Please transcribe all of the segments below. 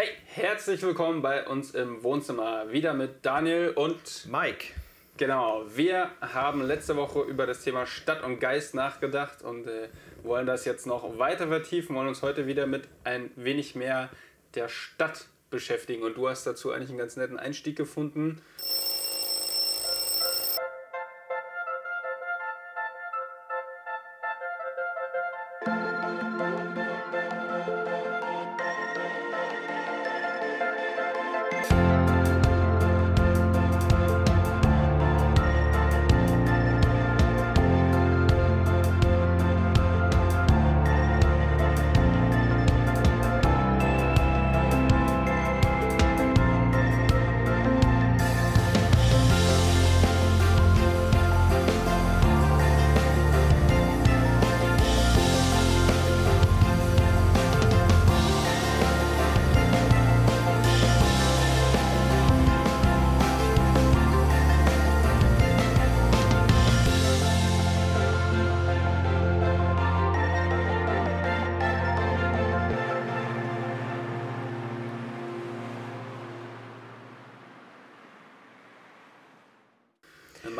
Hey, herzlich willkommen bei uns im Wohnzimmer. Wieder mit Daniel und Mike. Genau, wir haben letzte Woche über das Thema Stadt und Geist nachgedacht und äh, wollen das jetzt noch weiter vertiefen, wollen uns heute wieder mit ein wenig mehr der Stadt beschäftigen. Und du hast dazu eigentlich einen ganz netten Einstieg gefunden.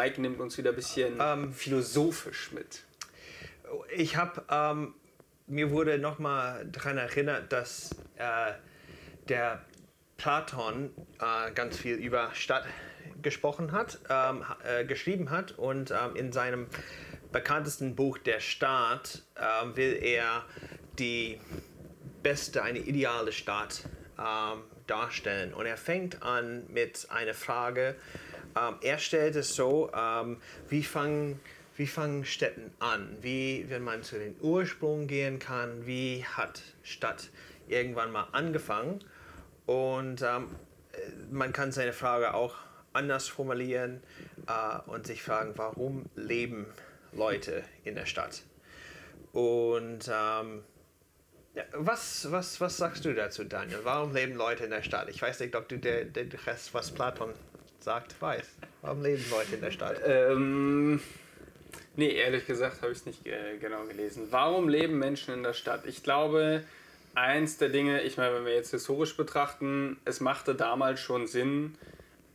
Mike nimmt uns wieder ein bisschen ähm, philosophisch mit. Ich habe, ähm, mir wurde nochmal daran erinnert, dass äh, der Platon äh, ganz viel über Stadt gesprochen hat, ähm, äh, geschrieben hat und ähm, in seinem bekanntesten Buch Der Staat ähm, will er die beste, eine ideale Stadt ähm, darstellen. Und er fängt an mit einer Frage, ähm, er stellt es so, ähm, wie fangen wie fangen Städten an? Wie, wenn man zu den Ursprung gehen kann, wie hat Stadt irgendwann mal angefangen? Und ähm, man kann seine Frage auch anders formulieren äh, und sich fragen, warum leben Leute in der Stadt? Und ähm, was, was, was sagst du dazu, Daniel? Warum leben Leute in der Stadt? Ich weiß nicht, ob du der, der Rest, was Platon sagt, weiß. Warum leben Leute in der Stadt? Ähm, nee, ehrlich gesagt habe ich es nicht äh, genau gelesen. Warum leben Menschen in der Stadt? Ich glaube, eins der Dinge, ich meine, wenn wir jetzt historisch betrachten, es machte damals schon Sinn,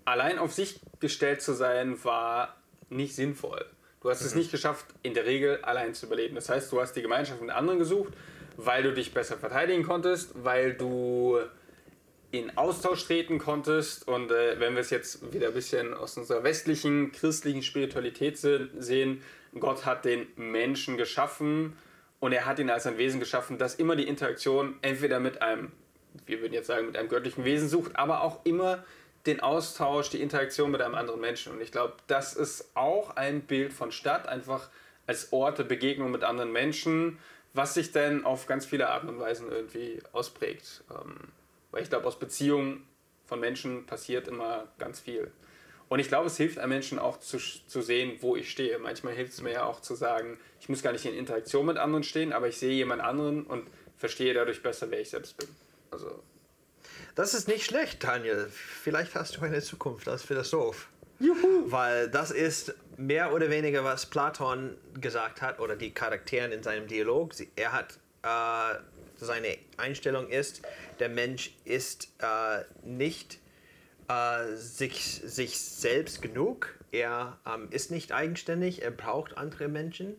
allein auf sich gestellt zu sein, war nicht sinnvoll. Du hast mhm. es nicht geschafft, in der Regel allein zu überleben. Das heißt, du hast die Gemeinschaft mit anderen gesucht, weil du dich besser verteidigen konntest, weil du in Austausch treten konntest. Und äh, wenn wir es jetzt wieder ein bisschen aus unserer westlichen christlichen Spiritualität sehen, Gott hat den Menschen geschaffen und er hat ihn als ein Wesen geschaffen, das immer die Interaktion entweder mit einem, wir würden jetzt sagen, mit einem göttlichen Wesen sucht, aber auch immer den Austausch, die Interaktion mit einem anderen Menschen. Und ich glaube, das ist auch ein Bild von Stadt, einfach als Ort der Begegnung mit anderen Menschen, was sich dann auf ganz viele Arten und Weisen irgendwie ausprägt. Ähm, weil ich glaube, aus Beziehungen von Menschen passiert immer ganz viel. Und ich glaube, es hilft einem Menschen auch zu, zu sehen, wo ich stehe. Manchmal hilft es mir ja auch zu sagen, ich muss gar nicht in Interaktion mit anderen stehen, aber ich sehe jemand anderen und verstehe dadurch besser, wer ich selbst bin. Also. Das ist nicht schlecht, Daniel. Vielleicht hast du eine Zukunft als Philosoph. Juhu. Weil das ist mehr oder weniger, was Platon gesagt hat, oder die Charakteren in seinem Dialog. Er hat äh, seine Einstellung ist, der Mensch ist äh, nicht äh, sich, sich selbst genug, er ähm, ist nicht eigenständig, er braucht andere Menschen.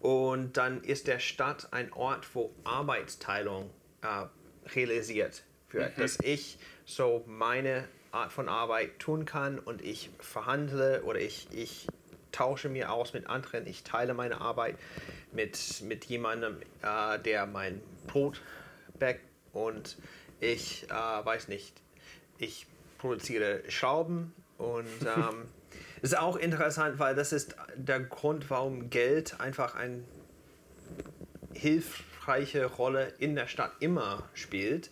Und dann ist der Stadt ein Ort, wo Arbeitsteilung äh, realisiert wird, mhm. dass ich so meine Art von Arbeit tun kann und ich verhandle oder ich, ich tausche mir aus mit anderen, ich teile meine Arbeit mit, mit jemandem, äh, der mein Brot backt und ich äh, weiß nicht, ich produziere Schrauben. Und ähm, ist auch interessant, weil das ist der Grund, warum Geld einfach eine hilfreiche Rolle in der Stadt immer spielt,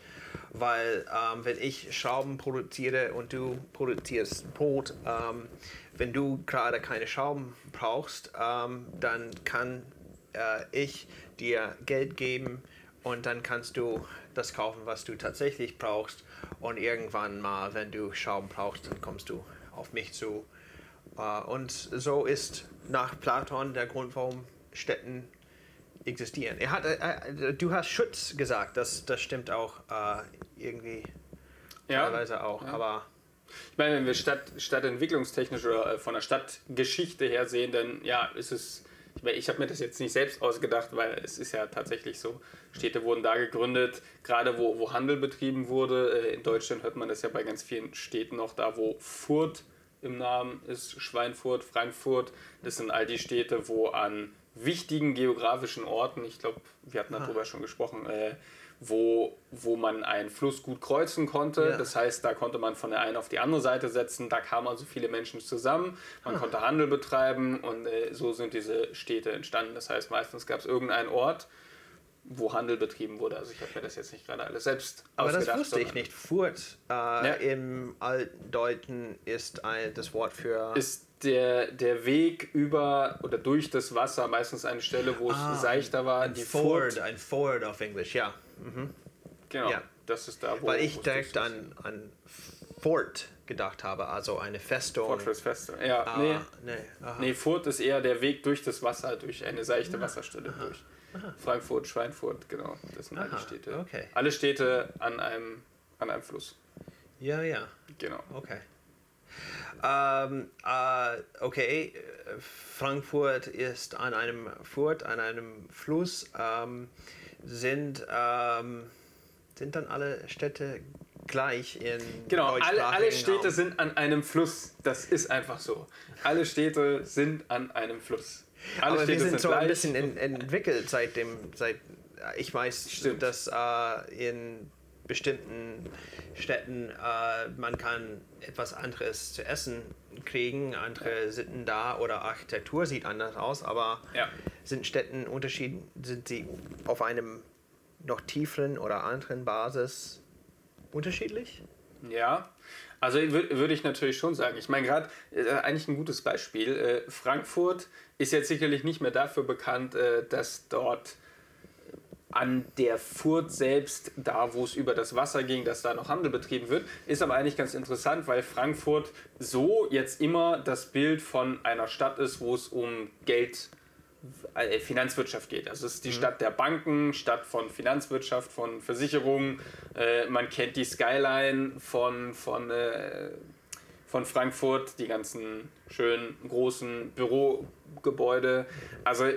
weil ähm, wenn ich Schrauben produziere und du produzierst Brot, ähm, wenn du gerade keine Schrauben brauchst, ähm, dann kann äh, ich dir Geld geben und dann kannst du das kaufen, was du tatsächlich brauchst. Und irgendwann mal, wenn du Schrauben brauchst, dann kommst du auf mich zu. Äh, und so ist nach Platon der Grund, warum Städten existieren. Er hat, äh, du hast Schutz gesagt, das, das stimmt auch äh, irgendwie Ja. teilweise auch. Ja. Aber Ich meine, wenn wir Stadt, stadtentwicklungstechnisch oder äh, von der Stadtgeschichte her sehen, dann ja, ist es. Ich, meine, ich habe mir das jetzt nicht selbst ausgedacht, weil es ist ja tatsächlich so. Städte wurden da gegründet, gerade wo, wo Handel betrieben wurde. Äh, In Deutschland hört man das ja bei ganz vielen Städten noch da, wo Furt im Namen ist, Schweinfurt, Frankfurt. Das sind all die Städte, wo an wichtigen geografischen Orten, ich glaube, wir hatten darüber schon gesprochen, äh, wo, wo man einen Fluss gut kreuzen konnte. Ja. Das heißt, da konnte man von der einen auf die andere Seite setzen. Da kamen also viele Menschen zusammen. Man konnte Handel betreiben und äh, so sind diese Städte entstanden. Das heißt, meistens gab es irgendeinen Ort, wo Handel betrieben wurde. Also ich habe mir das jetzt nicht gerade alles selbst Aber das ausgedacht. wusste ich nicht. Furt äh, im Altdeutschen ist ein, das Wort für. Ist der, der Weg über oder durch das Wasser meistens eine Stelle, wo es Ah, seichter war. ein Die Ford, Furt. ein Ford auf Englisch, ja. Genau, Ja. das ist da, wo Weil ich direkt an, an Fort gedacht habe, also eine Festung. Fortress Feste. Ja, Ah, nee. nee. aha. Nee, Furt ist eher der Weg durch das Wasser, durch eine seichte Wasserstelle durch. Frankfurt, Schweinfurt, genau. Das sind alle Aha, Städte. okay. Alle Städte an einem, an einem Fluss. Ja, ja. Genau. Okay. Ähm, äh, okay, Frankfurt ist an einem Furt, an einem Fluss. Ähm, sind, ähm, sind dann alle Städte gleich in Genau, alle, alle Städte Raum? sind an einem Fluss. Das ist einfach so. Alle Städte sind an einem Fluss. Alle Aber wir Städte sind so ein bisschen in, entwickelt seit dem, seit ich weiß, Stimmt. dass äh, in bestimmten Städten äh, man kann etwas anderes zu essen kriegen, andere Sitten da oder Architektur sieht anders aus, aber Ja. sind Städten Unterschieden, sind sie auf einem noch tieferen oder anderen Basis unterschiedlich? Ja, also wür- würde ich natürlich schon sagen. Ich meine, gerade äh, eigentlich ein gutes Beispiel. Äh, Frankfurt ist jetzt sicherlich nicht mehr dafür bekannt, äh, dass dort an der Furt selbst, da wo es über das Wasser ging, dass da noch Handel betrieben wird, ist aber eigentlich ganz interessant, weil Frankfurt so jetzt immer das Bild von einer Stadt ist, wo es um Geld, äh, Finanzwirtschaft geht. Also es ist die Stadt der Banken, Stadt von Finanzwirtschaft, von Versicherungen. Äh, man kennt die Skyline von, von, äh, von Frankfurt, die ganzen schönen großen Bürogebäude. Also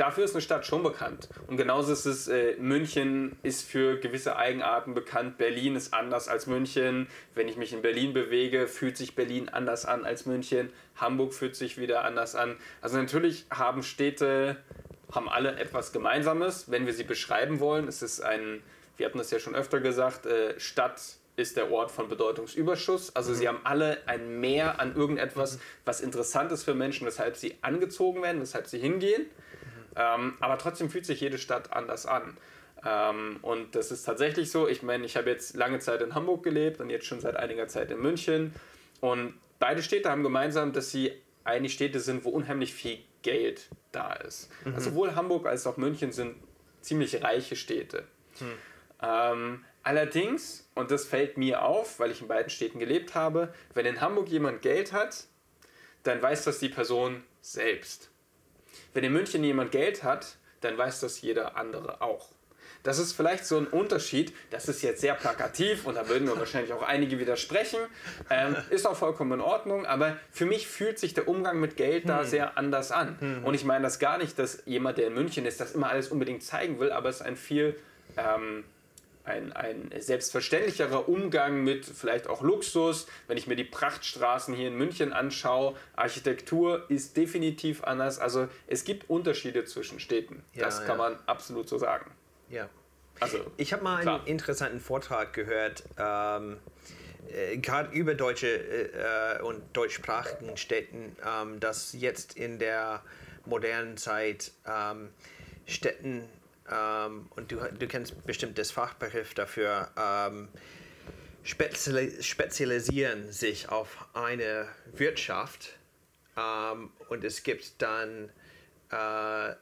dafür ist eine Stadt schon bekannt. Und genauso ist es, äh, München ist für gewisse Eigenarten bekannt. Berlin ist anders als München. Wenn ich mich in Berlin bewege, fühlt sich Berlin anders an als München. Hamburg fühlt sich wieder anders an. Also natürlich haben Städte, haben alle etwas Gemeinsames, wenn wir sie beschreiben wollen. Es ist ein, wir hatten das ja schon öfter gesagt, äh, Stadt ist der Ort von Bedeutungsüberschuss. Also sie haben alle ein Mehr an irgendetwas, was interessant ist für Menschen, weshalb sie angezogen werden, weshalb sie hingehen. Ähm, aber trotzdem fühlt sich jede Stadt anders an. Ähm, und das ist tatsächlich so. Ich meine, ich habe jetzt lange Zeit in Hamburg gelebt und jetzt schon seit einiger Zeit in München. Und beide Städte haben gemeinsam, dass sie eigentlich Städte sind, wo unheimlich viel Geld da ist. Also sowohl Hamburg als auch München sind ziemlich reiche Städte. Ähm, allerdings, und das fällt mir auf, weil ich in beiden Städten gelebt habe, wenn in Hamburg jemand Geld hat, dann weiß das die Person selbst. Wenn in München jemand Geld hat, dann weiß das jeder andere auch. Das ist vielleicht so ein Unterschied, das ist jetzt sehr plakativ und da würden mir wahrscheinlich auch einige widersprechen. Ähm, ist auch vollkommen in Ordnung, aber für mich fühlt sich der Umgang mit Geld da sehr anders an. Und ich meine das gar nicht, dass jemand, der in München ist, das immer alles unbedingt zeigen will, aber es ist ein viel ähm, ein, ein selbstverständlicherer Umgang mit vielleicht auch Luxus. Wenn ich mir die Prachtstraßen hier in München anschaue, Architektur ist definitiv anders. Also es gibt Unterschiede zwischen Städten. Ja, das ja. kann man absolut so sagen. Ja. Also Ich habe mal Klar. einen interessanten Vortrag gehört, ähm, äh, gerade über deutsche äh, und deutschsprachigen Städten, ähm, dass jetzt in der modernen Zeit ähm, Städten, ähm, und du, du kennst bestimmt das Fachbegriff dafür, ähm, speziali spezialisieren sich auf eine Wirtschaft ähm, und es gibt dann äh,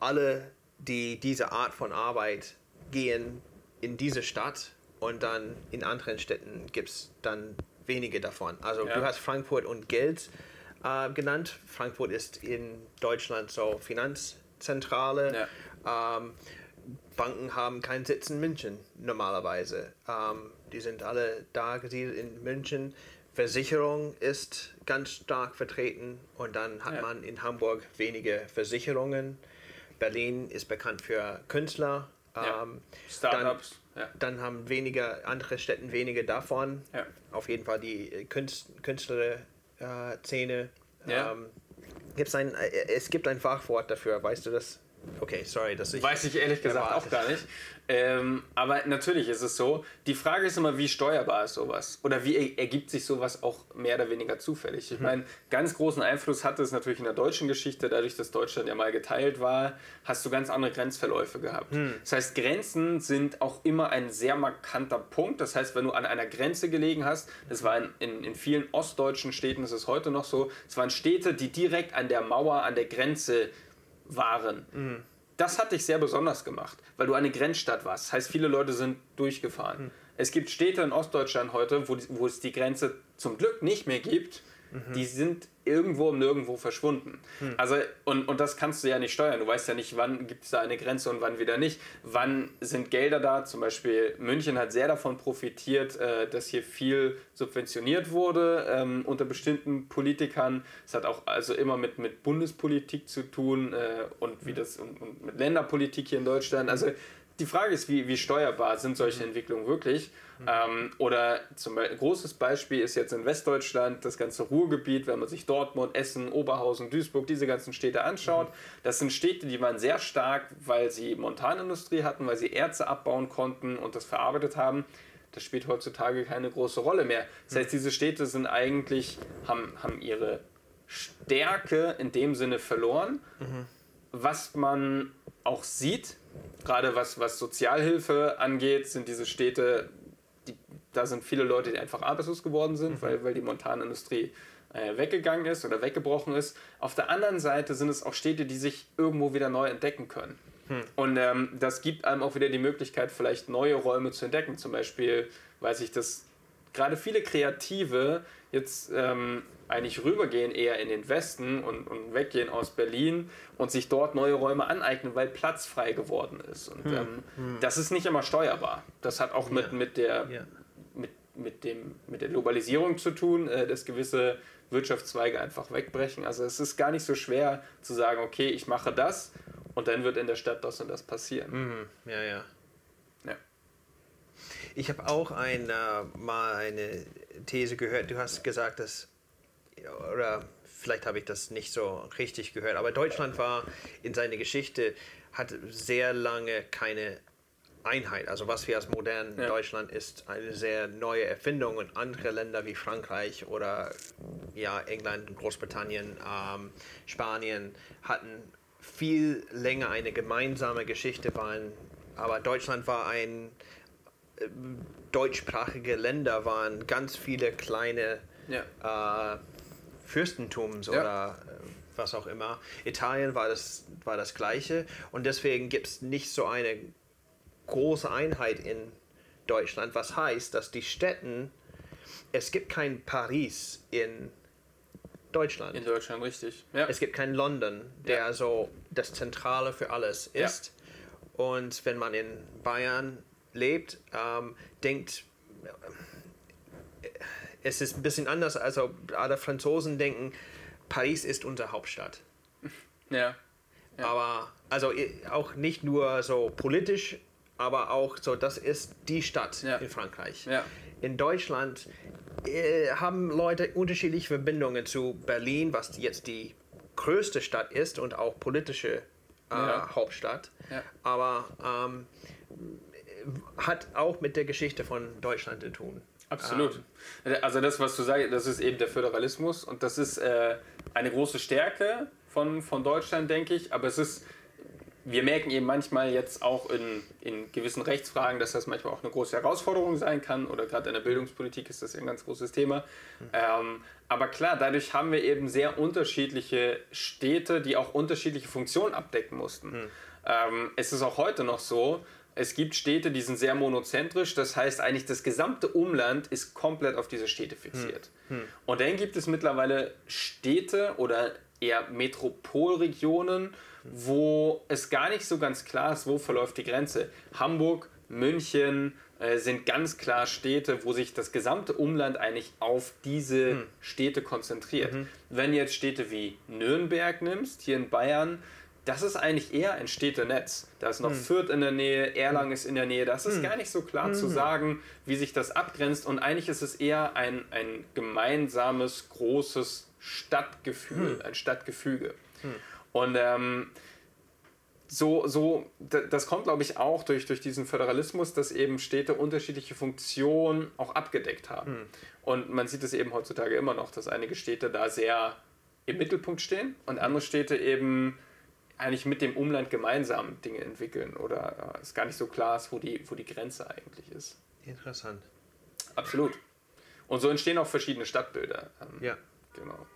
alle, die diese Art von Arbeit gehen in diese Stadt und dann in anderen Städten gibt es dann wenige davon. Also Ja. du hast Frankfurt und Geld äh, genannt. Frankfurt ist in Deutschland so Finanzzentrale. Ähm, Banken haben keinen Sitz in München normalerweise. Ähm, die sind alle da gesiedelt in München. Versicherung ist ganz stark vertreten und dann hat Ja. man in Hamburg wenige Versicherungen. Berlin ist bekannt für Künstler. Ja. Ähm, Startups. Ja. dann haben weniger, andere Städte wenige davon. Auf jeden Fall die äh, Künst, Künstler-Szene. Ja. Ähm, gibt's ein, äh, es gibt ein Fachwort dafür, weißt du das? Okay, sorry, dass ich. Weiß ich ehrlich gesagt erwartet. auch gar nicht. Ähm, aber natürlich ist es so. Die Frage ist immer, wie steuerbar ist sowas? Oder wie er- ergibt sich sowas auch mehr oder weniger zufällig? Ich meine, ganz großen Einfluss hatte es natürlich in der deutschen Geschichte, dadurch, dass Deutschland ja mal geteilt war, hast du ganz andere Grenzverläufe gehabt. Das heißt, Grenzen sind auch immer ein sehr markanter Punkt. Das heißt, wenn du an einer Grenze gelegen hast, das war in, in, in vielen ostdeutschen Städten, das ist heute noch so, es waren Städte, die direkt an der Mauer, an der Grenze waren. Das hat dich sehr besonders gemacht, weil du eine Grenzstadt warst. Das heißt, viele Leute sind durchgefahren. Es gibt Städte in Ostdeutschland heute, wo, wo es die Grenze zum Glück nicht mehr gibt. Die sind irgendwo im Nirgendwo verschwunden. Also, und, und das kannst du ja nicht steuern. Du weißt ja nicht, wann gibt es da eine Grenze und wann wieder nicht. Wann sind Gelder da? Zum Beispiel München hat sehr davon profitiert, äh, dass hier viel subventioniert wurde ähm, unter bestimmten Politikern. Es hat auch also immer mit, mit Bundespolitik zu tun äh, und wie das und, und mit Länderpolitik hier in Deutschland. Also die Frage ist, wie, wie steuerbar sind solche Entwicklungen wirklich? Ähm, oder zum Beispiel, großes Beispiel ist jetzt in Westdeutschland das ganze Ruhrgebiet, wenn man sich Dortmund, Essen, Oberhausen, Duisburg, diese ganzen Städte anschaut. Das sind Städte, die waren sehr stark, weil sie Montanindustrie hatten, weil sie Erze abbauen konnten und das verarbeitet haben. Das spielt heutzutage keine große Rolle mehr. Das heißt, diese Städte sind eigentlich, haben, haben ihre Stärke in dem Sinne verloren. Was man auch sieht, gerade was, was Sozialhilfe angeht, sind diese Städte, die, da sind viele Leute, die einfach arbeitslos geworden sind, weil, weil die Montanindustrie äh, weggegangen ist oder weggebrochen ist. Auf der anderen Seite sind es auch Städte, die sich irgendwo wieder neu entdecken können. Und ähm, das gibt einem auch wieder die Möglichkeit, vielleicht neue Räume zu entdecken. Zum Beispiel weiß ich, dass gerade viele Kreative jetzt ähm, eigentlich rübergehen eher in den Westen und, und weggehen aus Berlin und sich dort neue Räume aneignen, weil Platz frei geworden ist. Und ähm, das ist nicht immer steuerbar. Das hat auch mit, Ja. mit, der, Ja. mit, mit, dem, mit der Globalisierung zu tun, äh, dass gewisse Wirtschaftszweige einfach wegbrechen. Also es ist gar nicht so schwer zu sagen, okay, ich mache das und dann wird in der Stadt das und das passieren. Mhm, ja, ja. Ja. Ich habe auch ein, äh, mal eine These gehört. Du hast gesagt, dass, oder vielleicht habe ich das nicht so richtig gehört, aber Deutschland war in seiner Geschichte, hat sehr lange keine Einheit. Also was wir als modern Ja. Deutschland ist eine sehr neue Erfindung und andere Länder wie Frankreich oder ja, England, Großbritannien, ähm, Spanien hatten viel länger eine gemeinsame Geschichte, waren, aber Deutschland war ein deutschsprachige Länder waren ganz viele kleine Ja. äh, Fürstentums Ja. oder äh, was auch immer. Italien war das, war das gleiche und deswegen gibt es nicht so eine große Einheit in Deutschland, was heißt, dass die Städten, es gibt kein Paris in Deutschland. In Deutschland, richtig. Ja. Es gibt kein London, der Ja. so das Zentrale für alles Ja. ist. Und wenn man in Bayern lebt, ähm, denkt, äh, es ist ein bisschen anders. Also alle Franzosen denken, Paris ist unsere Hauptstadt. ja. Ja. Aber also auch nicht nur so politisch, aber auch so, das ist die Stadt Ja. in Frankreich. Ja. In Deutschland äh, haben Leute unterschiedliche Verbindungen zu Berlin, was jetzt die größte Stadt ist und auch politische äh. Hauptstadt. Ja. Aber ähm, hat auch mit der Geschichte von Deutschland zu tun. Absolut. Also das, was du sagst, das ist eben der Föderalismus und das ist äh, eine große Stärke von, von Deutschland, denke ich. Aber es ist, wir merken eben manchmal jetzt auch in, in gewissen Rechtsfragen, dass das manchmal auch eine große Herausforderung sein kann oder gerade in der Bildungspolitik ist das ja ein ganz großes Thema. Ähm, aber klar, dadurch haben wir eben sehr unterschiedliche Städte, die auch unterschiedliche Funktionen abdecken mussten. Ähm, es ist auch heute noch so, es gibt Städte, die sind sehr monozentrisch, das heißt eigentlich das gesamte Umland ist komplett auf diese Städte fixiert. Und dann gibt es mittlerweile Städte oder eher Metropolregionen, wo es gar nicht so ganz klar ist, wo verläuft die Grenze. Hamburg, München, äh, sind ganz klar Städte, wo sich das gesamte Umland eigentlich auf diese Hm. Städte konzentriert. Mhm. Wenn du jetzt Städte wie Nürnberg nimmst, hier in Bayern, das ist eigentlich eher ein Städtenetz. Da ist noch Hm. Fürth in der Nähe, Erlangen ist in der Nähe. Das ist gar nicht so klar Mhm. zu sagen, wie sich das abgrenzt. Und eigentlich ist es eher ein, ein gemeinsames, großes Stadtgefühl, ein Stadtgefüge. Und ähm, so, so, das kommt, glaube ich, auch durch, durch diesen Föderalismus, dass eben Städte unterschiedliche Funktionen auch abgedeckt haben. Und man sieht es eben heutzutage immer noch, dass einige Städte da sehr im Mittelpunkt stehen und andere Städte eben eigentlich mit dem Umland gemeinsam Dinge entwickeln oder äh, es gar nicht so klar ist, wo die, wo die Grenze eigentlich ist. Interessant. Absolut. Und so entstehen auch verschiedene Stadtbilder. Ähm, Ja. Genau.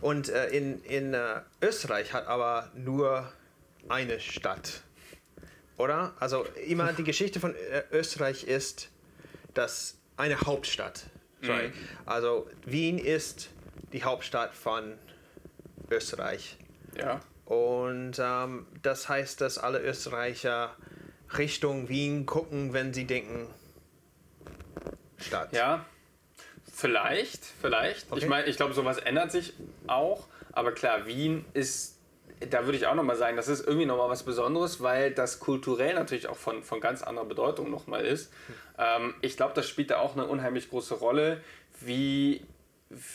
Und äh, in, in äh, Österreich hat aber nur eine Stadt. Oder? Also immer die Geschichte von äh, Österreich ist, dass eine Hauptstadt. Sorry. Mhm. Also Wien ist die Hauptstadt von Österreich. Ja. Und ähm, das heißt, dass alle Österreicher Richtung Wien gucken, wenn sie denken Stadt. Ja, vielleicht, vielleicht. Okay. Ich meine, ich glaube, sowas ändert sich auch. Aber klar, Wien ist, da würde ich auch nochmal sagen, das ist irgendwie nochmal was Besonderes, weil das kulturell natürlich auch von, von ganz anderer Bedeutung nochmal ist. Ähm, ich glaube, das spielt da auch eine unheimlich große Rolle, wie,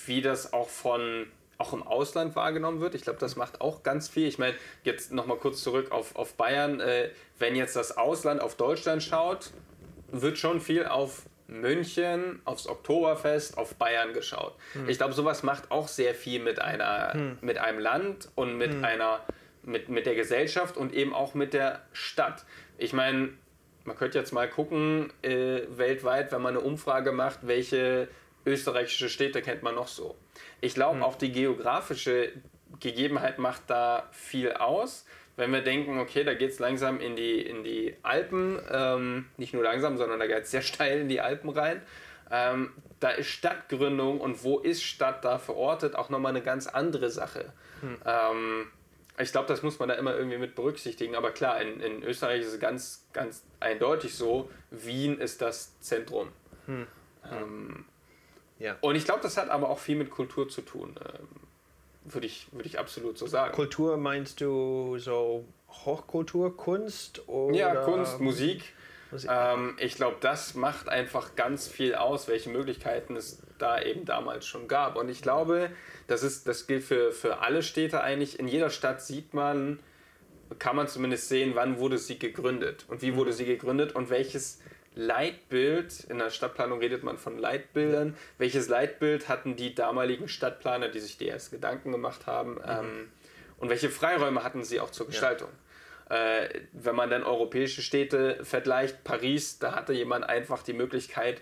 wie das auch von auch im Ausland wahrgenommen wird. Ich glaube, das macht auch ganz viel. Ich meine, jetzt nochmal kurz zurück auf, auf Bayern. Äh, wenn jetzt das Ausland auf Deutschland schaut, wird schon viel auf München, aufs Oktoberfest, auf Bayern geschaut. Ich glaube, sowas macht auch sehr viel mit einer, mit einem Land und mit einer, mit, mit der Gesellschaft und eben auch mit der Stadt. Ich meine, man könnte jetzt mal gucken, äh, weltweit, wenn man eine Umfrage macht, welche österreichische Städte kennt man noch so. Ich glaube, auch die geografische Gegebenheit macht da viel aus. Wenn wir denken, okay, da geht es langsam in die, in die Alpen, ähm, nicht nur langsam, sondern da geht es sehr steil in die Alpen rein. Ähm, da ist Stadtgründung und wo ist Stadt da verortet auch nochmal eine ganz andere Sache. Ähm, ich glaube, das muss man da immer irgendwie mit berücksichtigen. Aber klar, in, in Österreich ist es ganz, ganz eindeutig so, Wien ist das Zentrum. Ähm, Ja. und ich glaube, das hat aber auch viel mit Kultur zu tun. Ähm, würde ich, würde ich absolut so sagen. Kultur meinst du so Hochkultur, Kunst oder Ja, Kunst, Musik. Musik. Ähm, ich glaube, das macht einfach ganz viel aus, welche Möglichkeiten es da eben damals schon gab. Und ich glaube, das, ist, das gilt für, für alle Städte eigentlich. In jeder Stadt sieht man, kann man zumindest sehen, wann wurde sie gegründet und wie wurde sie gegründet und welches Leitbild, in der Stadtplanung redet man von Leitbildern, welches Leitbild hatten die damaligen Stadtplaner, die sich die erst Gedanken gemacht haben? Ähm, und welche Freiräume hatten sie auch zur Gestaltung. Äh, wenn man dann europäische Städte vergleicht, Paris, da hatte jemand einfach die Möglichkeit,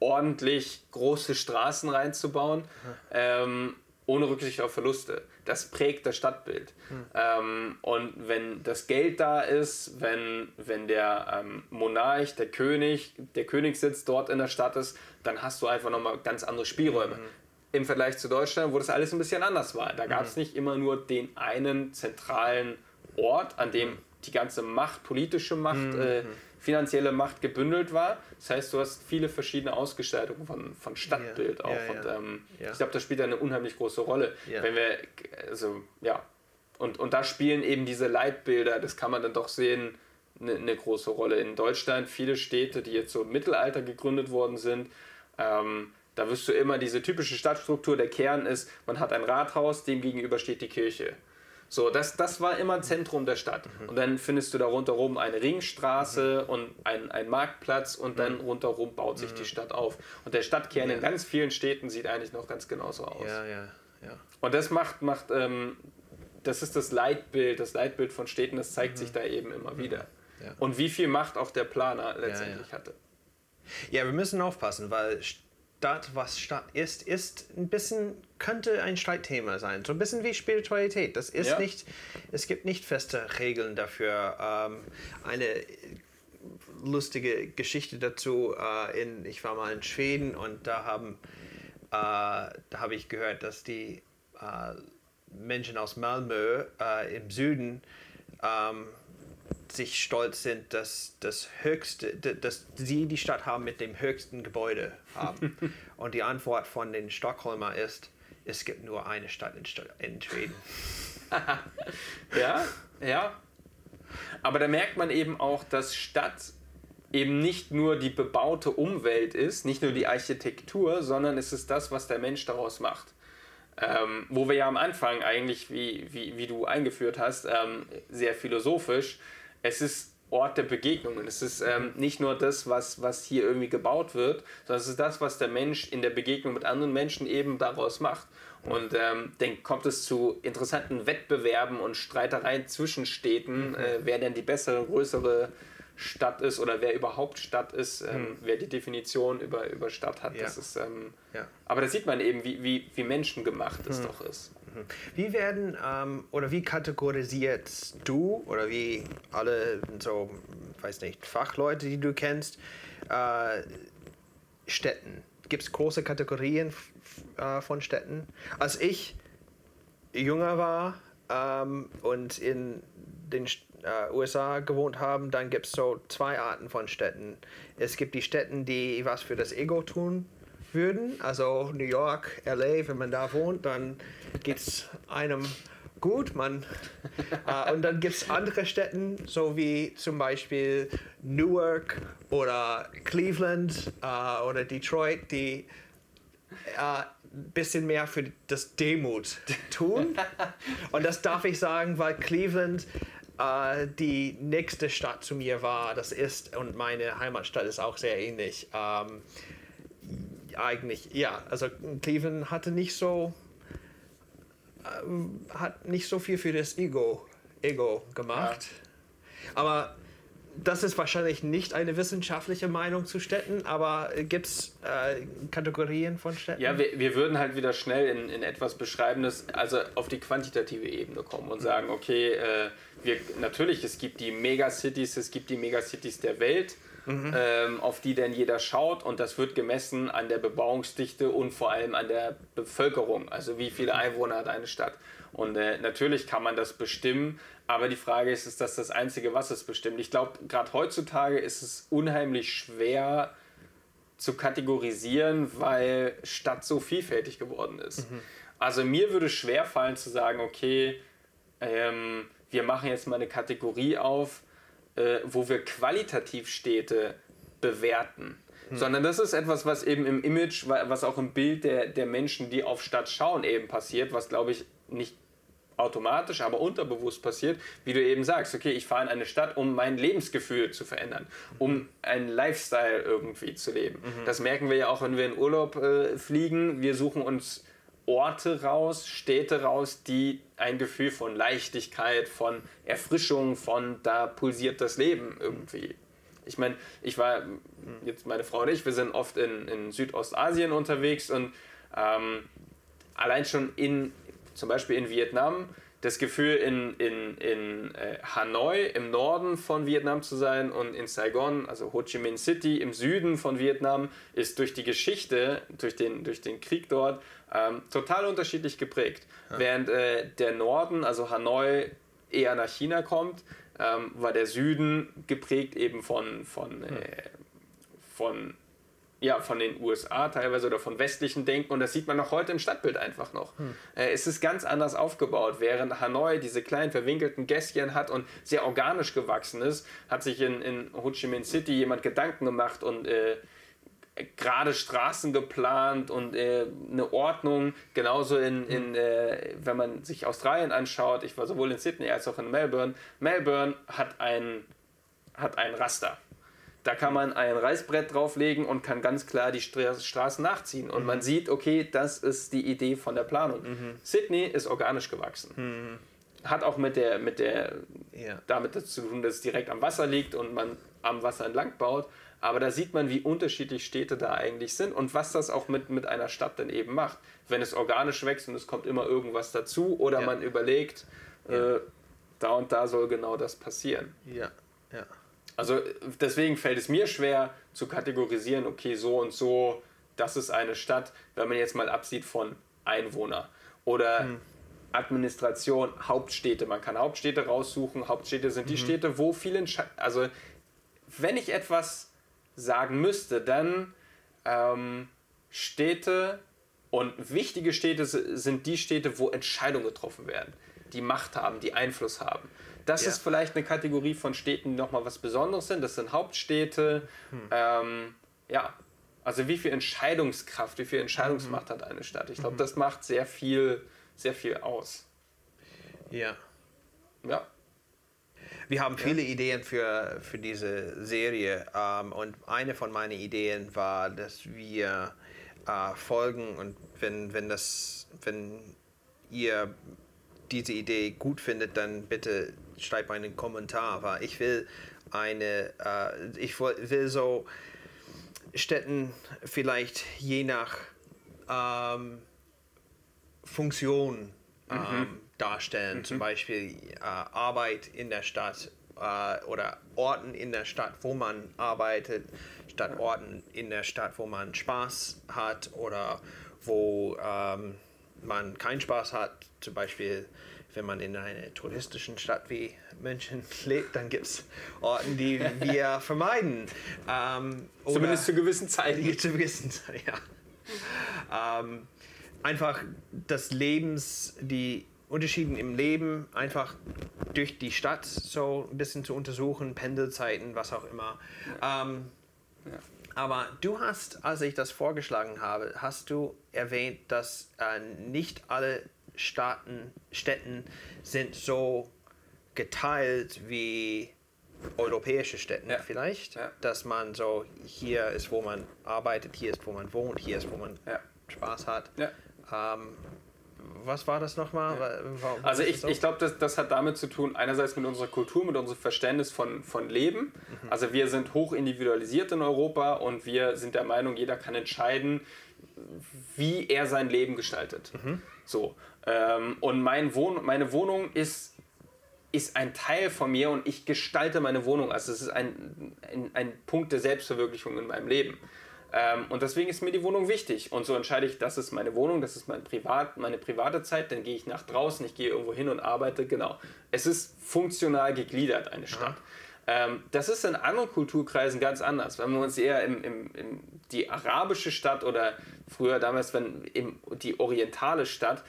ordentlich große Straßen reinzubauen, ähm, ohne Rücksicht auf Verluste. Das prägt das Stadtbild. Ähm, und wenn das Geld da ist, wenn, wenn der ähm, Monarch, der König, der Königssitz dort in der Stadt ist, dann hast du einfach nochmal ganz andere Spielräume. Im Vergleich zu Deutschland, wo das alles ein bisschen anders war. Da gab es nicht immer nur den einen zentralen Ort, an dem die ganze Macht, politische Macht, äh, finanzielle Macht gebündelt war. Das heißt, du hast viele verschiedene Ausgestaltungen von, von Stadtbild Ja, auch. ja. Und ähm, ich glaube, das spielt eine unheimlich große Rolle. Wenn wir, also ja, und, und da spielen eben diese Leitbilder, das kann man dann doch sehen, eine, eine große Rolle. In Deutschland viele Städte, die jetzt so im Mittelalter gegründet worden sind, ähm, da wirst du immer diese typische Stadtstruktur, der Kern ist, man hat ein Rathaus, dem gegenüber steht die Kirche. So, das, das war immer Zentrum der Stadt. Und dann findest du da rundherum eine Ringstraße und ein, ein Marktplatz und dann rundherum baut sich die Stadt auf. Und der Stadtkern in ganz vielen Städten sieht eigentlich noch ganz genauso aus. Ja, ja, ja. Und das macht, macht ähm, das ist das Leitbild, das Leitbild von Städten, das zeigt sich da eben immer wieder. Ja. Und wie viel Macht auch der Planer letztendlich ja. hatte. Ja, wir müssen aufpassen, weil Stadt, was Stadt ist, ist ein bisschen, könnte ein Streitthema sein. So ein bisschen wie Spiritualität. Das ist Ja. nicht, es gibt nicht feste Regeln dafür. Ähm, eine lustige Geschichte dazu, äh, in, ich war mal in Schweden und da haben, äh, da habe ich gehört, dass die äh, Menschen aus Malmö äh, im Süden ähm, sich stolz sind, dass das höchste, dass sie die Stadt haben mit dem höchsten Gebäude haben. Und die Antwort von den Stockholmer ist, es gibt nur eine Stadt in, St in Schweden. ja, ja. Aber da merkt man eben auch, dass Stadt eben nicht nur die bebaute Umwelt ist, nicht nur die Architektur, sondern es ist das, was der Mensch daraus macht. Ähm, wo wir ja am Anfang eigentlich, wie, wie, wie du eingeführt hast, ähm, sehr philosophisch, es ist Ort der Begegnungen. Es ist ähm, nicht nur das, was, was hier irgendwie gebaut wird, sondern es ist das, was der Mensch in der Begegnung mit anderen Menschen eben daraus macht. Und ähm, dann kommt es zu interessanten Wettbewerben und Streitereien zwischen Städten, mhm. äh, wer denn die bessere, größere Stadt ist oder wer überhaupt Stadt ist, ähm, hm. wer die Definition über, über Stadt hat. Ja. Das ist, ähm, ja. Aber da sieht man eben, wie, wie, wie menschengemacht es hm. doch ist. Mhm. Wie werden ähm, oder wie kategorisierst du oder wie alle so, weiß nicht, Fachleute, die du kennst, äh, Städten? Gibt es große Kategorien äh, von Städten? Als ich jünger war ähm, und in den äh, USA gewohnt haben, dann gibt es so zwei Arten von Städten. Es gibt die Städten, die was für das Ego tun würden, also New York, LA, wenn man da wohnt, dann geht es einem gut. Man, äh, und dann gibt es andere Städten, so wie zum Beispiel Newark oder Cleveland äh, oder Detroit, die ein äh, bisschen mehr für das Demut tun. Und das darf ich sagen, weil Cleveland äh, die nächste Stadt zu mir war. Das ist, und meine Heimatstadt ist auch sehr ähnlich. Ähm, eigentlich, ja, also Cleveland hatte nicht so, äh, hat nicht so viel für das Ego, Ego gemacht. Ja. Aber das ist wahrscheinlich nicht eine wissenschaftliche Meinung zu Städten, aber gibt es äh, Kategorien von Städten? Ja, wir, wir würden halt wieder schnell in, in etwas Beschreibendes, also auf die quantitative Ebene kommen und sagen, okay, äh, wir, natürlich, es gibt die Megacities, es gibt die Megacities der Welt, mhm. ähm, auf die denn jeder schaut und das wird gemessen an der Bebauungsdichte und vor allem an der Bevölkerung, also wie viele Einwohner hat eine Stadt. Und äh, natürlich kann man das bestimmen, aber die Frage ist, ist das das Einzige, was es bestimmt? Ich glaube, gerade heutzutage ist es unheimlich schwer zu kategorisieren, weil Stadt so vielfältig geworden ist. Mhm. Also mir würde schwer fallen zu sagen, okay, ähm, wir machen jetzt mal eine Kategorie auf, äh, wo wir qualitativ Städte bewerten. Mhm. Sondern das ist etwas, was eben im Image, was auch im Bild der, der Menschen, die auf Stadt schauen, eben passiert, was glaube ich nicht automatisch, aber unterbewusst passiert, wie du eben sagst, okay, ich fahre in eine Stadt, um mein Lebensgefühl zu verändern, um einen Lifestyle irgendwie zu leben. Mhm. Das merken wir ja auch, wenn wir in Urlaub äh, fliegen. Wir suchen uns Orte raus, Städte raus, die ein Gefühl von Leichtigkeit, von Erfrischung, von da pulsiert das Leben irgendwie. Ich meine, ich war, jetzt meine Frau und ich, wir sind oft in, in Südostasien unterwegs und ähm, allein schon in, zum Beispiel in Vietnam, das Gefühl in, in, in äh, Hanoi im Norden von Vietnam zu sein und in Saigon, also Ho Chi Minh City im Süden von Vietnam, ist durch die Geschichte, durch den, durch den Krieg dort, ähm, total unterschiedlich geprägt. Ja. Während äh, der Norden, also Hanoi, eher nach China kommt, ähm, war der Süden geprägt eben von, von, hm. äh, von ja, von den USA teilweise oder von westlichen Denken und das sieht man noch heute im Stadtbild einfach noch. Hm. Äh, es ist ganz anders aufgebaut. Während Hanoi diese kleinen verwinkelten Gässchen hat und sehr organisch gewachsen ist, hat sich in, in Ho Chi Minh City jemand Gedanken gemacht und äh, gerade Straßen geplant und äh, eine Ordnung. Genauso in, in hm. äh, wenn man sich Australien anschaut, ich war sowohl in Sydney als auch in Melbourne. Melbourne hat ein, hat ein Raster. Da kann man ein Reißbrett drauflegen und kann ganz klar die Straßen nachziehen. Und mhm. man sieht, okay, das ist die Idee von der Planung. Mhm. Sydney ist organisch gewachsen. Mhm. Hat auch mit der, mit der, ja. damit zu tun, dass es direkt am Wasser liegt und man am Wasser entlang baut. Aber da sieht man, wie unterschiedlich Städte da eigentlich sind und was das auch mit, mit einer Stadt dann eben macht. Wenn es organisch wächst und es kommt immer irgendwas dazu oder ja. man überlegt, ja. äh, da und da soll genau das passieren. Ja, ja. Also deswegen fällt es mir schwer zu kategorisieren, okay, so und so, das ist eine Stadt, wenn man jetzt mal absieht von Einwohner. Oder hm. Administration, Hauptstädte. Man kann Hauptstädte raussuchen. Hauptstädte sind die Städte, wo viele also wenn ich etwas sagen müsste, dann ähm, Städte und wichtige Städte sind die Städte, wo Entscheidungen getroffen werden, die Macht haben, die Einfluss haben. Das ja. ist vielleicht eine Kategorie von Städten, die nochmal was Besonderes sind. Das sind Hauptstädte. Hm. Ähm, ja, also wie viel Entscheidungskraft, wie viel Entscheidungsmacht mhm. hat eine Stadt? Ich glaube, mhm. das macht sehr viel, sehr viel aus. Ja. Ja. Wir haben viele ja. Ideen für, für diese Serie ähm, und eine von meinen Ideen war, dass wir äh, folgen und wenn, wenn, das, wenn ihr diese Idee gut findet, dann bitte schreibt einen Kommentar, weil ich will eine, äh, ich will so Städten vielleicht je nach ähm, Funktion ähm, mhm. darstellen, mhm. zum Beispiel äh, Arbeit in der Stadt äh, oder Orten in der Stadt, wo man arbeitet, statt Orten in der Stadt, wo man Spaß hat oder wo ähm, man keinen Spaß hat, zum Beispiel wenn man in einer touristischen Stadt wie München lebt, dann gibt es Orten, die wir vermeiden. Ähm, Zumindest zu gewissen Zeiten. Zu gewissen Zeiten, ja. Ähm, einfach das Lebens, die Unterschiede im Leben einfach durch die Stadt so ein bisschen zu untersuchen, Pendelzeiten, was auch immer. Ähm, ja. Aber du hast, als ich das vorgeschlagen habe, hast du erwähnt, dass äh, nicht alle Staaten, Städten sind so geteilt wie europäische Städte ja. vielleicht, ja. dass man so hier ist, wo man arbeitet, hier ist, wo man wohnt, hier ist, wo man ja. Spaß hat. Ähm, was war das nochmal? Also ich, ich glaube, das, das hat damit zu tun, einerseits mit unserer Kultur, mit unserem Verständnis von, von Leben. Mhm. Also wir sind hoch individualisiert in Europa und wir sind der Meinung, jeder kann entscheiden, wie er sein Leben gestaltet. Mhm. So. Ähm, und mein Wohn meine Wohnung ist, ist ein Teil von mir und ich gestalte meine Wohnung. Also es ist ein, ein, ein Punkt der Selbstverwirklichung in meinem Leben. Ähm, und deswegen ist mir die Wohnung wichtig. Und so entscheide ich, das ist meine Wohnung, das ist mein Privat, meine private Zeit. Dann gehe ich nach draußen, ich gehe irgendwo hin und arbeite. Genau. Es ist funktional gegliedert, eine Stadt. Ähm, das ist in anderen Kulturkreisen ganz anders. Wenn wir uns eher in, in, in die arabische Stadt oder früher damals, wenn im, die orientale Stadt,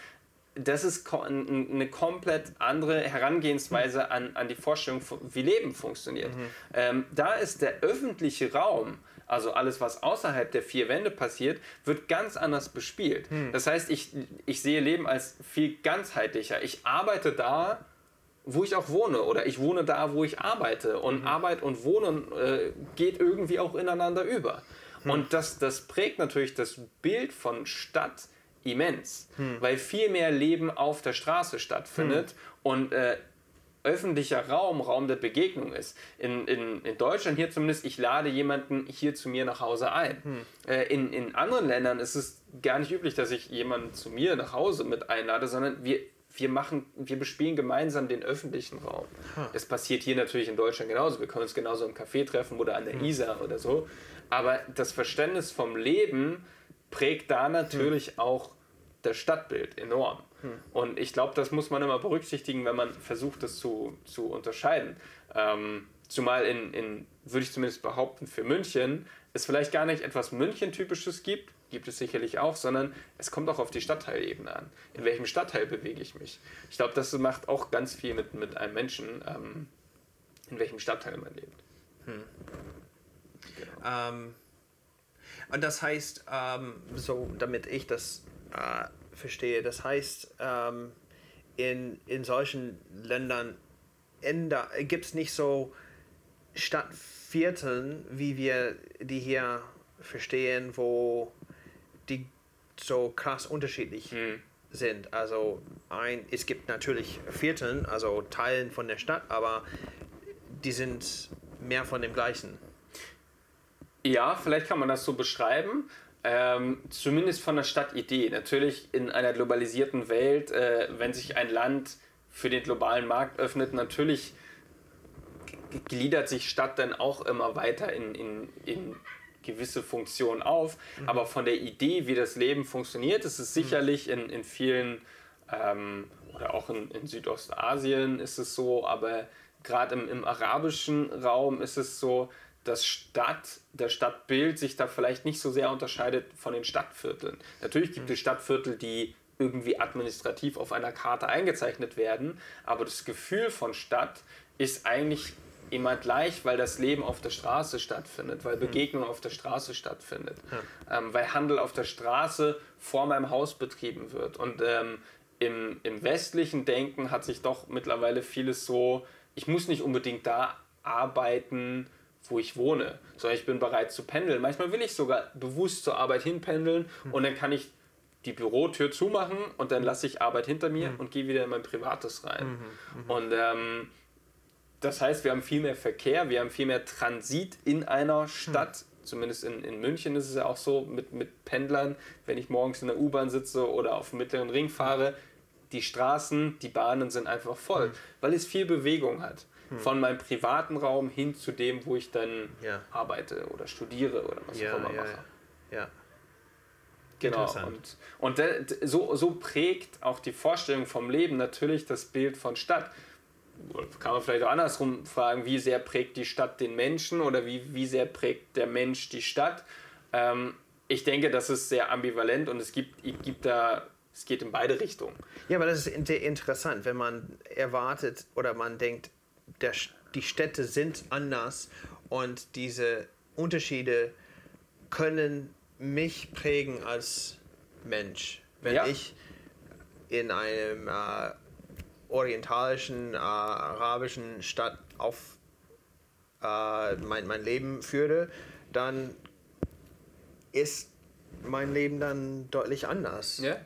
das ist eine komplett andere Herangehensweise an, an die Vorstellung, wie Leben funktioniert. Mhm. Ähm, da ist der öffentliche Raum, also alles, was außerhalb der vier Wände passiert, wird ganz anders bespielt. Mhm. Das heißt, ich, ich sehe Leben als viel ganzheitlicher. Ich arbeite da, wo ich auch wohne oder ich wohne da, wo ich arbeite. Und mhm. Arbeit und Wohnen äh, geht irgendwie auch ineinander über. Mhm. Und das, das prägt natürlich das Bild von Stadt immens, hm. weil viel mehr Leben auf der Straße stattfindet hm. und äh, öffentlicher Raum, Raum der Begegnung ist. In, in, in Deutschland hier zumindest, ich lade jemanden hier zu mir nach Hause ein. Hm. Äh, in, in anderen Ländern ist es gar nicht üblich, dass ich jemanden zu mir nach Hause mit einlade, sondern wir, wir, machen, wir bespielen gemeinsam den öffentlichen Raum. Das passiert hier natürlich in Deutschland genauso. Wir können uns genauso im Café treffen oder an der hm. Isar oder so. Aber das Verständnis vom Leben prägt da natürlich hm. auch das Stadtbild enorm. Hm. Und ich glaube, das muss man immer berücksichtigen, wenn man versucht, das zu, zu unterscheiden. Ähm, zumal in, in würde ich zumindest behaupten, für München es vielleicht gar nicht etwas München-typisches gibt, gibt es sicherlich auch, sondern es kommt auch auf die Stadtteilebene an. In welchem Stadtteil bewege ich mich? Ich glaube, das macht auch ganz viel mit, mit einem Menschen, ähm, in welchem Stadtteil man lebt. Hm. Genau. Ähm, und das heißt, ähm, so damit ich das äh, verstehe, das heißt, ähm, in, in solchen Ländern gibt es nicht so Stadtvierteln, wie wir die hier verstehen, wo die so krass unterschiedlich hm. sind. Also ein, es gibt natürlich Vierteln, also Teilen von der Stadt, aber die sind mehr von dem gleichen. Ja, vielleicht kann man das so beschreiben. Ähm, zumindest von der Stadtidee. Natürlich in einer globalisierten Welt, äh, wenn sich ein Land für den globalen Markt öffnet, natürlich gliedert sich Stadt dann auch immer weiter in, in, in gewisse Funktionen auf. Mhm. Aber von der Idee, wie das Leben funktioniert, ist es sicherlich in, in vielen ähm, oder auch in, in Südostasien ist es so, aber gerade im, im arabischen Raum ist es so, dass Stadt, der Stadtbild sich da vielleicht nicht so sehr unterscheidet von den Stadtvierteln. Natürlich gibt es Stadtviertel, die irgendwie administrativ auf einer Karte eingezeichnet werden, aber das Gefühl von Stadt ist eigentlich immer gleich, weil das Leben auf der Straße stattfindet, weil Begegnung auf der Straße stattfindet, ja. ähm, weil Handel auf der Straße vor meinem Haus betrieben wird. Und ähm, im, im westlichen Denken hat sich doch mittlerweile vieles so, ich muss nicht unbedingt da arbeiten, wo ich wohne, sondern ich bin bereit zu pendeln. Manchmal will ich sogar bewusst zur Arbeit hinpendeln hm. und dann kann ich die Bürotür zumachen und dann lasse ich Arbeit hinter mir hm. und gehe wieder in mein Privates rein. Mhm. Mhm. Und ähm, das heißt, wir haben viel mehr Verkehr, wir haben viel mehr Transit in einer Stadt. Hm. Zumindest in, in München ist es ja auch so mit, mit Pendlern, wenn ich morgens in der U-Bahn sitze oder auf dem mittleren Ring fahre. Die Straßen, die Bahnen sind einfach voll, hm. weil es viel Bewegung hat. Hm. Von meinem privaten Raum hin zu dem, wo ich dann ja. arbeite oder studiere oder was ja, auch immer ja, mache. Ja. Genau. Und, und so, so prägt auch die Vorstellung vom Leben natürlich das Bild von Stadt kann man vielleicht auch andersrum fragen, wie sehr prägt die Stadt den Menschen oder wie, wie sehr prägt der Mensch die Stadt? Ähm, ich denke, das ist sehr ambivalent und es gibt, gibt da, es geht in beide Richtungen. Ja, aber das ist interessant, wenn man erwartet oder man denkt, der, die Städte sind anders und diese Unterschiede können mich prägen als Mensch. Wenn ja. ich in einem äh, orientalischen, äh, arabischen Stadt auf äh, mein, mein Leben führe, dann ist mein Leben dann deutlich anders. Ja.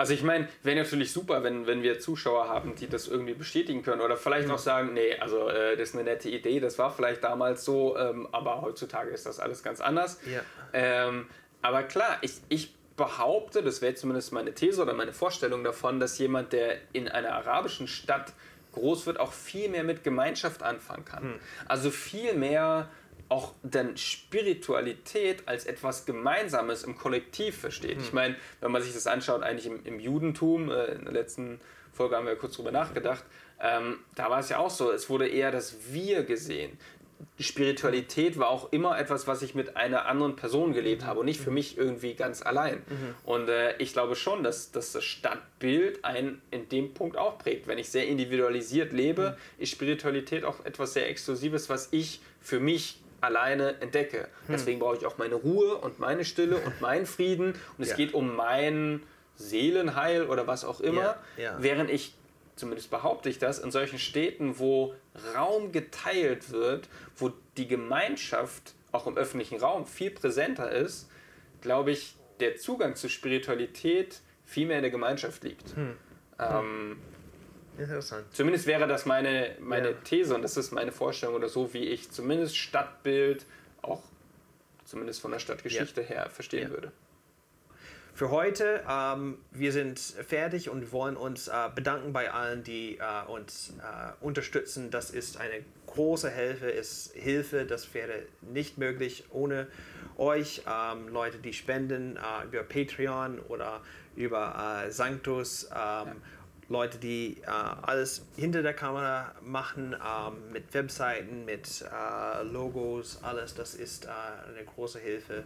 Also ich meine, wäre natürlich super, wenn, wenn wir Zuschauer haben, die das irgendwie bestätigen können oder vielleicht mhm. auch sagen, nee, also äh, das ist eine nette Idee, das war vielleicht damals so, ähm, aber heutzutage ist das alles ganz anders. Ja. Ähm, aber klar, ich, ich behaupte, das wäre zumindest meine These oder meine Vorstellung davon, dass jemand, der in einer arabischen Stadt groß wird, auch viel mehr mit Gemeinschaft anfangen kann. Hm. Also viel mehr auch dann Spiritualität als etwas Gemeinsames im Kollektiv versteht. Hm. Ich meine, wenn man sich das anschaut, eigentlich im, im Judentum, äh, in der letzten Folge haben wir kurz drüber nachgedacht, ähm, da war es ja auch so, es wurde eher das Wir gesehen. Spiritualität war auch immer etwas, was ich mit einer anderen Person gelebt habe und nicht für mich irgendwie ganz allein. Mhm. Und äh, ich glaube schon, dass, dass das Stadtbild einen in dem Punkt auch prägt. Wenn ich sehr individualisiert lebe, mhm. ist Spiritualität auch etwas sehr Exklusives, was ich für mich alleine entdecke. Mhm. Deswegen brauche ich auch meine Ruhe und meine Stille und meinen Frieden. Und es ja. geht um mein Seelenheil oder was auch immer. Ja. Ja. Während ich zumindest behaupte ich das, in solchen Städten, wo Raum geteilt wird, wo die Gemeinschaft auch im öffentlichen Raum viel präsenter ist, glaube ich, der Zugang zur Spiritualität viel mehr in der Gemeinschaft liegt. Hm. Ähm, Interessant. Zumindest wäre das meine, meine ja. These und das ist meine Vorstellung oder so, wie ich zumindest Stadtbild auch zumindest von der Stadtgeschichte ja. her verstehen ja. würde für heute. Ähm, wir sind fertig und wollen uns äh, bedanken bei allen, die äh, uns äh, unterstützen. Das ist eine große Hilfe, ist Hilfe. Das wäre nicht möglich ohne euch, ähm, Leute, die spenden äh, über Patreon oder über äh, Sanctus. Ähm. Leute, die äh, alles hinter der Kamera machen, ähm, mit Webseiten, mit Logos, alles, das ist eine große Hilfe.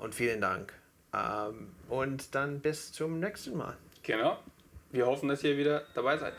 und vielen Dank. Ähm, und dann bis zum nächsten Mal. Genau. Wir hoffen, dass ihr wieder dabei seid.